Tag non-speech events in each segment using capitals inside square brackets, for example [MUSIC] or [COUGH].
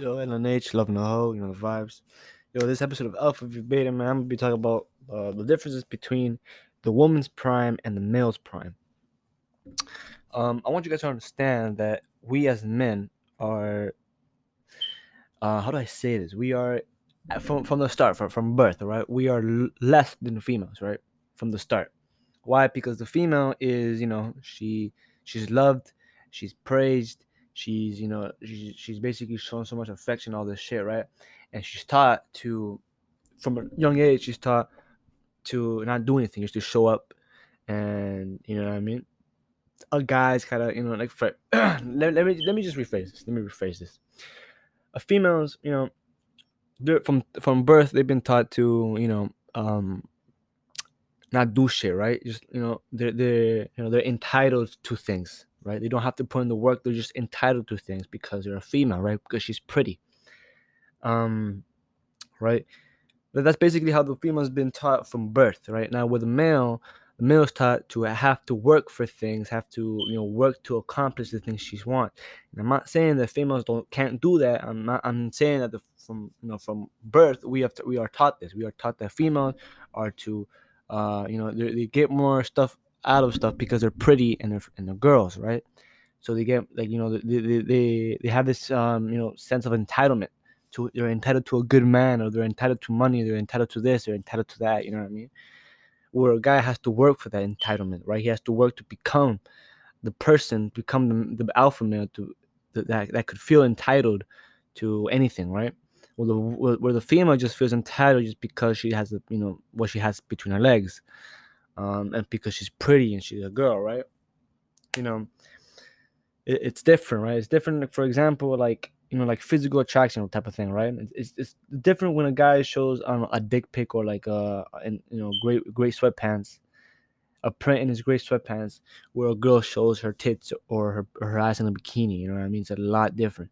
Yo, LNH, loving the hoe, you know, the vibes. Yo, this episode of Alpha V Beta, man, I'm gonna be talking about uh, the differences between the woman's prime and the male's prime. Um, I want you guys to understand that we as men are, uh, how do I say this? We are, uh, from, from the start, from, from birth, right? We are l- less than the females, right? From the start. Why? Because the female is, you know, she she's loved, she's praised, she's you know she's, she's basically shown so much affection all this shit right? And she's taught to from a young age she's taught to not do anything just to show up and you know what i mean? A guy's kind of you know like for, [CLEARS THROAT] let, let me let me just rephrase this let me rephrase this. A females you know from from birth they've been taught to you know um not do shit right? Just you know they're they're you know they're entitled to things right? They don't have to put in the work. They're just entitled to things because they're a female, right? Because she's pretty. Um, right? But that's basically how the female's been taught from birth, right? Now with a male, the male is taught to have to work for things, have to, you know, work to accomplish the things she wants. And I'm not saying that females don't can't do that. I'm not I'm saying that the, from you know from birth we have to, we are taught this. We are taught that females are to uh, you know, they get more stuff out of stuff because they're pretty and they're and they're girls, right? So they get like you know they they they, they have this um you know sense of entitlement to they're entitled to a good man or they're entitled to money, they're entitled to this, they're entitled to that. You know what I mean? Where a guy has to work for that entitlement, right? He has to work to become the person, become the, the alpha male to that that could feel entitled to anything, right? Where the where the female just feels entitled just because she has you know what she has between her legs um, and because she's pretty and she's a girl, right? You know, it, it's different, right? It's different. For example, like you know, like physical attraction type of thing, right? It's, it's different when a guy shows um, a dick pic or like uh, in, you know, great great sweatpants, a print in his great sweatpants, where a girl shows her tits or her her ass in a bikini. You know what I mean? It's a lot different.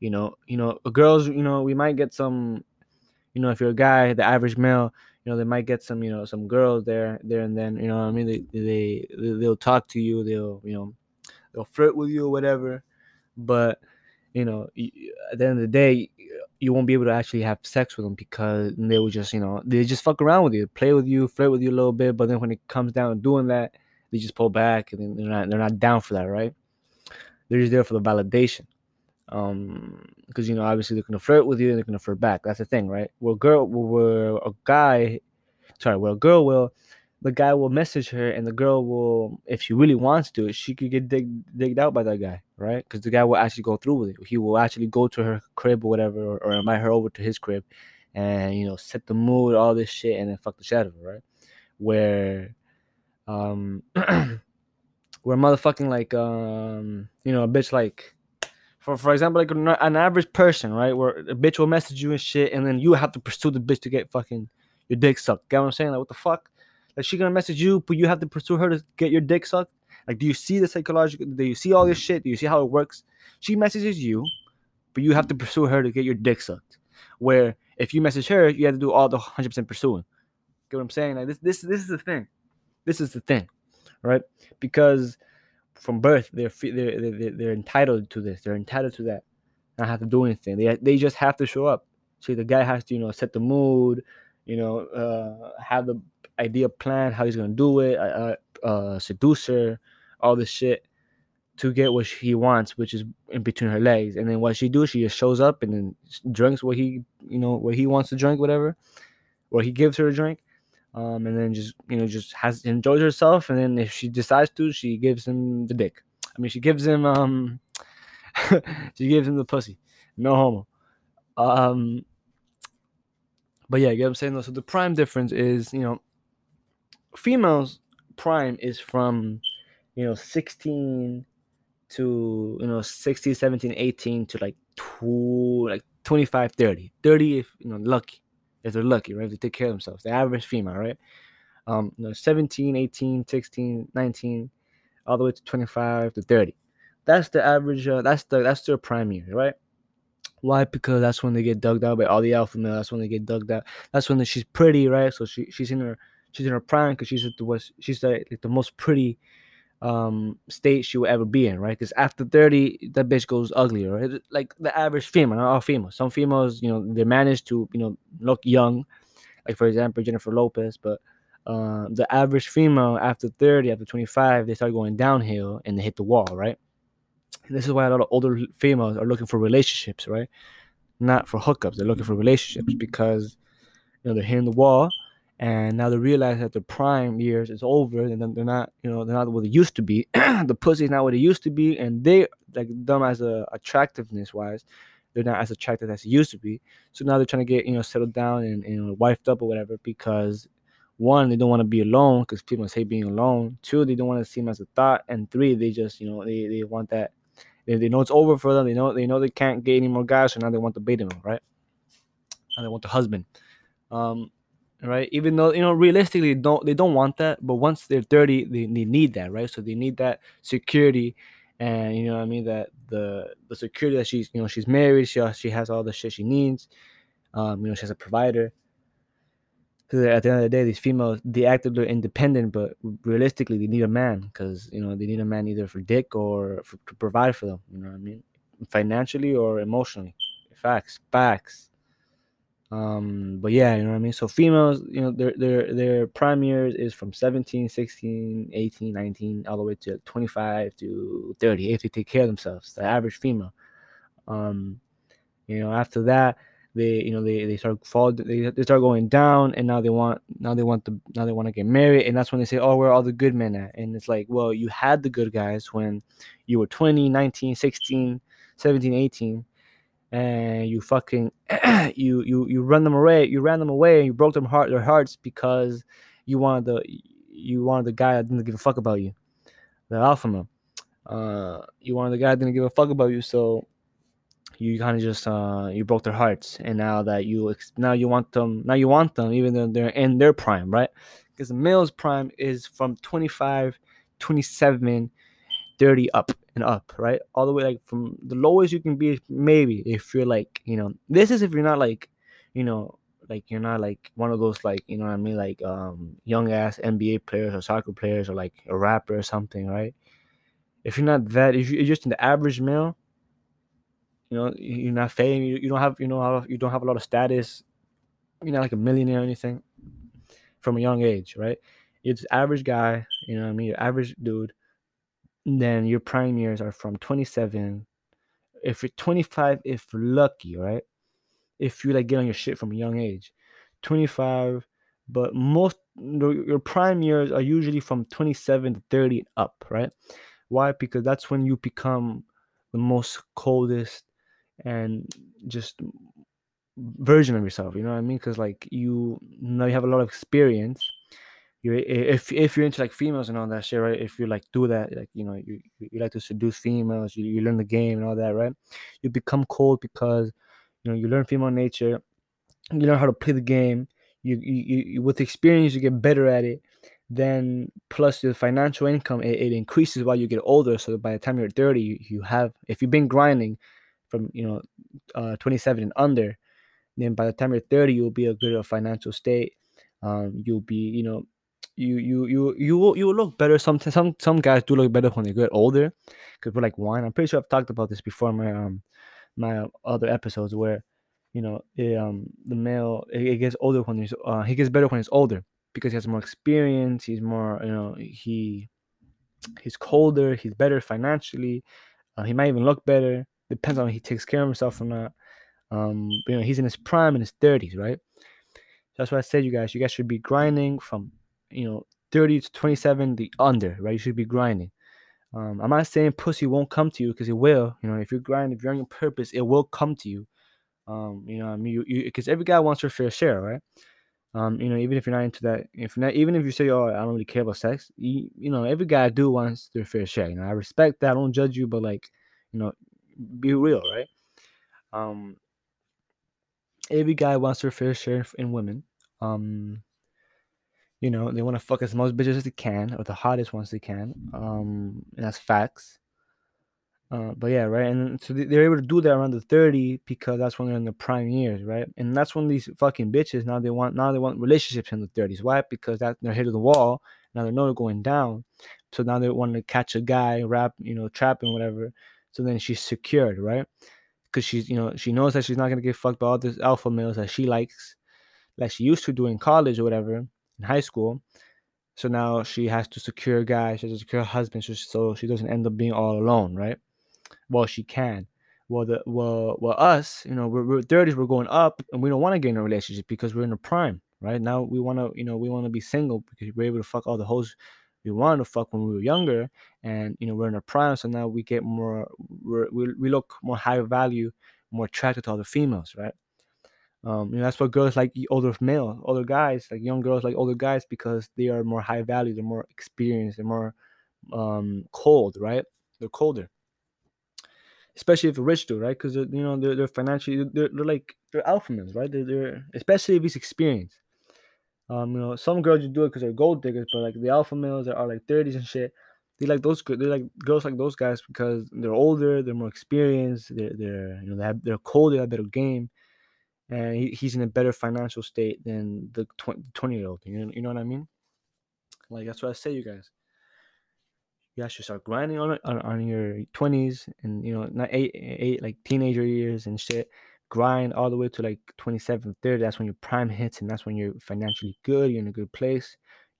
You know, you know, girls. You know, we might get some. You know, if you're a guy, the average male, you know they might get some you know some girls there there and then you know i mean? They they they'll talk to you they'll you know they'll flirt with you or whatever. But you know at the end of the day you won't be able to actually have sex with them because they will just you know they just fuck around with you play with you flirt with you a little bit but then when it comes down to doing that they just pull back and they're not they're not down for that right? They're just there for the validation um because you know obviously they're gonna flirt with you and they're gonna flirt back. That's the thing right? Well girl where a guy sorry where a girl will the guy will message her and the girl will if she really wants to she could get dig, digged out by that guy right? Because the guy will actually go through with it. He will actually go to her crib or whatever or, or invite her over to his crib and you know set the mood all this shit and then fuck the her right? Where um [CLEARS THROAT] where motherfucking like um you know a bitch like for for example, like an average person, right, where a bitch will message you and shit, and then you have to pursue the bitch to get fucking your dick sucked. Get what I'm saying? Like, what the fuck? Like, she gonna message you, but you have to pursue her to get your dick sucked. Like, do you see the psychological? Do you see all this shit? Do you see how it works? She messages you, but you have to pursue her to get your dick sucked. Where if you message her, you have to do all the hundred percent pursuing. Get what I'm saying? Like this, this, this is the thing. This is the thing, right? Because from birth they're they're they're, they're entitled to this. They're entitled to that. Not have to do anything. They they just have to show up. So the guy has to you know set the mood you know uh have the idea plan how he's gonna do it uh, uh seducer all this shit to get what he wants which is in between her legs. And then what she do she just shows up and then drinks what he you know what he wants to drink whatever. Or he gives her a drink um, and then just you know just has enjoys herself, and then if she decides to, she gives him the dick. I mean, she gives him um, [LAUGHS] she gives him the pussy. No homo. Um, but yeah, you get what I'm saying though. So the prime difference is you know, females prime is from you know 16 to you know 16 17 18 to like two like 25 30 30 if you know lucky if they're lucky, right? If they take care of themselves. The average female, right? Um, you know, 17, 18, 16, 19, all the way to 25 to 30. That's the average. Uh, that's the that's their prime year, right? Why? Because that's when they get dug out by all the alpha male. That's when they get dug out. That's when the, she's pretty, right? So she she's in her she's in her prime because she's the was she's the, like the most pretty um state she will ever be in, right? Because after 30, that bitch goes uglier, right? Like the average female, not all females. Some females, you know, they manage to, you know, look young, like for example, Jennifer Lopez, but uh, the average female after 30, after 25, they start going downhill and they hit the wall, right? And this is why a lot of older females are looking for relationships, right? Not for hookups. They're looking for relationships because you know they're hitting the wall and now they realize that their prime years is over and they're not you know they're not what they used to be. [CLEARS THROAT] The pussy is not what it used to be and they like them as a attractiveness wise they're not as attractive as it used to be. So now they're trying to get you know settled down and, and you know wifed up or whatever because one they don't want to be alone because people hate being alone. Two they don't want to seem as a thought. And three they just you know they, they want that they, they know it's over for them. They know they know they can't get any more guys so now they want the male right? And they want the husband. Um right? Even though you know realistically don't they don't want that, but once they're 30, they, they need that, right? So they need that security and you know what I mean that the the security that she's you know she's married, she she has all the shit she needs. Um, you know, she has a provider. Because at the end of the day, these females they act they're independent, but realistically they need a man because you know they need a man either for dick or for, to provide for them. You know what I mean, financially or emotionally. Facts, facts. Um, but yeah, you know what I mean? So females, you know, their their their prime years is from 17, 16, 18, 19, all the way to 25 to 30 if they take care of themselves, the average female. Um, you know, after that, they you know they, they start fall they, they start going down and now they want now they want the now they want to get married and that's when they say oh where are all the good men at and it's like well you had the good guys when you were 20 19 16 17 18 and you fucking [CLEARS THROAT] you you you run them away you ran them away and you broke them heart their hearts because you wanted the you wanted the guy that didn't give a fuck about you the alpha male uh you wanted the guy that didn't give a fuck about you so you kind of just uh you broke their hearts. And now that you now you want them now you want them even though they're in their prime right? Because the male's prime is from 25 27 30 up and up, right? All the way like from the lowest you can be, maybe if you're like, you know, this is if you're not like, you know, like you're not like one of those like, you know what I mean, like um young ass NBA players or soccer players or like a rapper or something, right? If you're not that, if you're just an average male, you know, you're not fame, you, don't have, you know, you don't have a lot of status, you're not like a millionaire or anything from a young age, right? You're average guy, you know what I mean? You're average dude then your prime years are from 27 if you're 25 if lucky right? If you like get on your shit from a young age. 25 but most your prime years are usually from 27 to 30 and up right? Why? Because that's when you become the most coldest and just version of yourself you know what i mean? Because like you now you have a lot of experience you if if you're into like females and all that shit, right? If you like do that, like you know, you you like to seduce females, you, you learn the game and all that, right? You become cold because you know you learn female nature, you learn how to play the game. You you, you with experience, you get better at it. Then plus your financial income, it, it increases while you get older. So by the time you're 30, you, you have if you've been grinding from you know uh, 27 and under, then by the time you're 30, you'll be a good financial state. Um, you'll be you know you you you you will you look better. Some some some guys do look better when they get older, because we're like wine. I'm pretty sure I've talked about this before my um my other episodes where you know it, um the male it, it gets older when he's uh he gets better when he's older because he has more experience. He's more you know he he's colder. He's better financially. Uh, he might even look better. Depends on if he takes care of himself or not. Um, you know, he's in his prime in his 30s, right? That's why I said, you guys, you guys should be grinding from you know 30 to 27 the under right? You should be grinding. Um, i'm not saying pussy won't come to you because it will you know if you're grinding if you're on your purpose it will come to you. Um, you know i mean? You because every guy wants their fair share right? Um, you know even if you're not into that if not even if you say oh i don't really care about sex you, you know every guy do wants their fair share you know? I respect that i don't judge you but like you know be real right? Um every guy wants their fair share in women. Um you know, they want to fuck as most bitches as they can, or the hottest ones they can. Um, and that's facts. Uh, but yeah, right. And so they're able to do that around the 30 because that's when they're in the prime years, right? And that's when these fucking bitches now they want now they want relationships in the 30s. Why? Because that they're hit of the wall. Now they know they're going down. So now they want to catch a guy, rap, you know, trapping, whatever. So then she's secured, right? Because she's, you know, she knows that she's not gonna get fucked by all these alpha males that she likes, like she used to do in college or whatever, in high school. So now she has to secure a guy, she has to secure a husband, so she doesn't end up being all alone, right? Well, she can. Well, the well, well, us, you know, we're, we're 30s, we're going up, and we don't want to get in a relationship because we're in a prime, right? Now we want to, you know, we want to be single because we're able to fuck all the hoes we wanted to fuck when we were younger, and you know, we're in our prime, so now we get more, we we look more high value, more attracted to other females, right? Um, you know, that's what girls like older male, older guys, like young girls like older guys because they are more high value, they're more experienced, they're more um, cold, right? They're colder especially if a rich dude, right? Because you know they're, they're financially they're, they're like they're alpha males, right? They're, they're especially if he's experienced. Um, you know, some girls do it because they're gold diggers, but like the alpha males that are like thirties and shit, they like those they like girls like those guys because they're older, they're more experienced, they're they're you know they have they're cold, they have better game, and he, he's in a better financial state than the 20 year old. You know, you know what I mean? Like that's what I say, you guys. You guys should start grinding on on, on your 20s and you know not eight eight like teenager years and shit. Grind all the way to like 27 30 that's when your prime hits and that's when you're financially good you're in a good place.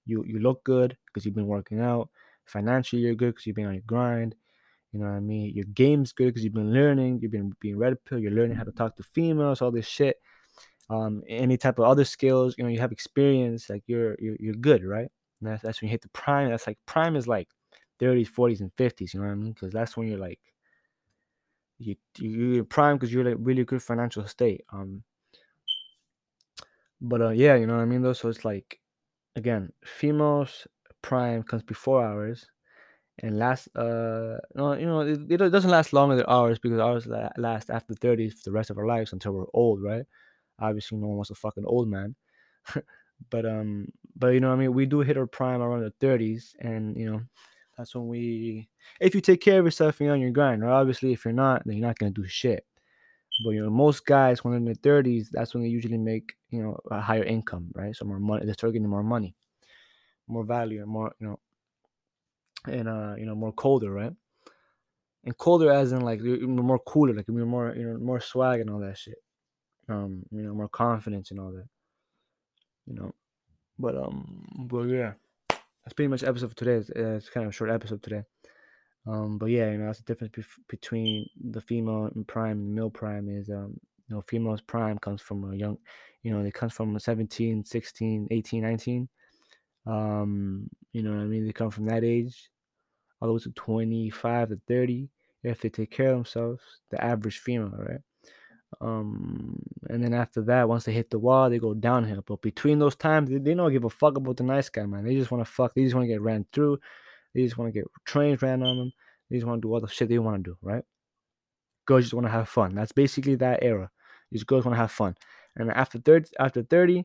You you look good because you've been working out. Financially you're good because you've been on your grind you know what i mean your game's good because you've been learning you've been being red pill you're learning how to talk to females all this shit um any type of other skills you know you have experience like you're you're, you're good right and that's, that's when you hit the prime that's like prime is like 30s, 40s, and 50s. You know what I mean? Because that's when you're like you you're prime because you're like really good financial state. Um, but uh, yeah, you know what I mean though. So it's like again, females prime comes before ours, and last uh no you know it, it doesn't last longer than ours because ours last after 30s for the rest of our lives until we're old, right? Obviously, no one wants a fucking old man. [LAUGHS] but um, but you know I mean. We do hit our prime around the 30s, and you know that's when we, if you take care of yourself and you're on your grind, right? Obviously, if you're not, then you're not gonna do shit. But you know, most guys when they're in their thirties, that's when they usually make you know a higher income, right? So more money, they start getting more money, more value, and more you know, and uh, you know, more colder, right? And colder as in like you're more cooler, like you're more you know more swag and all that shit. Um, you know, more confidence and all that. You know, but um, but yeah that's pretty much episode for today. It's, uh, it's, kind of a short episode today. Um, but yeah, you know, that's the difference bef- between the female and prime and male prime is, um, you know, female's prime comes from a young, you know, it comes from 17, 16, 18, 19. Um, you know what I mean? They come from that age all the way to 25 to 30 if they take care of themselves, the average female, right? Um, and then after that, once they hit the wall, they go downhill. But between those times, they, they don't give a fuck about the nice guy, man. They just want to fuck. They just want to get ran through. They just want to get trains ran on them. They just want to do all the shit they want to do, right? Girls just want to have fun. That's basically that era. These girls want to have fun. And after 30, after 30,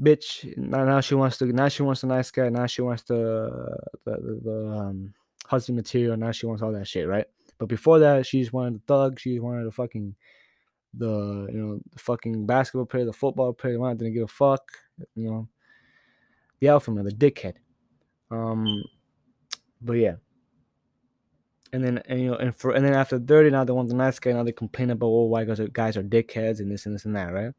bitch, now, she wants to, now she wants a nice guy. Now she wants the, the, the, the um, husband material. Now she wants all that shit, right? But before that, she just wanted the thug. She just wanted the fucking the you know the fucking basketball player, the football player, the one didn't give a fuck, you know, the alpha man, the dickhead. Um, but yeah. And then and you know and for and then after 30 now they want the nice guy now they complain about oh why guys are guys are dickheads and this and this and that right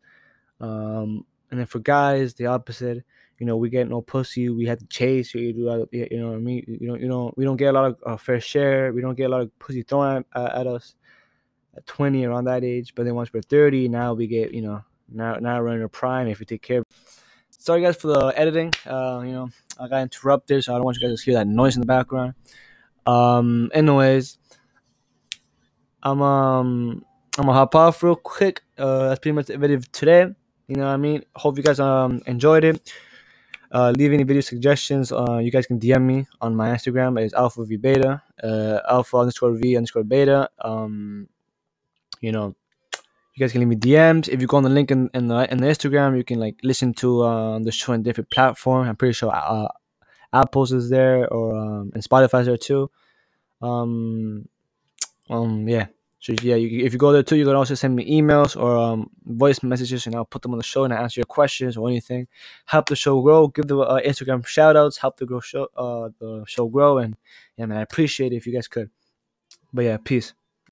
um and then for guys the opposite you know we get no pussy we have to chase you do you know what I mean you know you know we don't get a lot of uh, fair share we don't get a lot of pussy thrown at, at us at 20 around that age. But then once we're 30, now we get, you know, now now we're in our prime if we take care. of Sorry guys for the editing. Uh, you know, I got interrupted, so I don't want you guys to hear that noise in the background. Um, anyways, I'm um I'm gonna hop off real quick. Uh, that's pretty much the video today. You know what I mean? Hope you guys um enjoyed it. Uh, leave any video suggestions. Uh, you guys can DM me on my Instagram. It's alpha v beta. Uh, alpha underscore v underscore beta. Um, you know, you guys can leave me DMs. If you go on the link in, in the in the Instagram, you can like listen to uh, the show on different platforms. I'm pretty sure uh, Apple's is there or um, and Spotify's there too. Um, um, yeah. So yeah, you, if you go there too, you can also send me emails or um, voice messages, and I'll put them on the show and I answer your questions or anything. Help the show grow. Give the uh, Instagram shout outs. Help the grow show uh, the show grow. And yeah, man, I appreciate it if you guys could. But yeah, peace.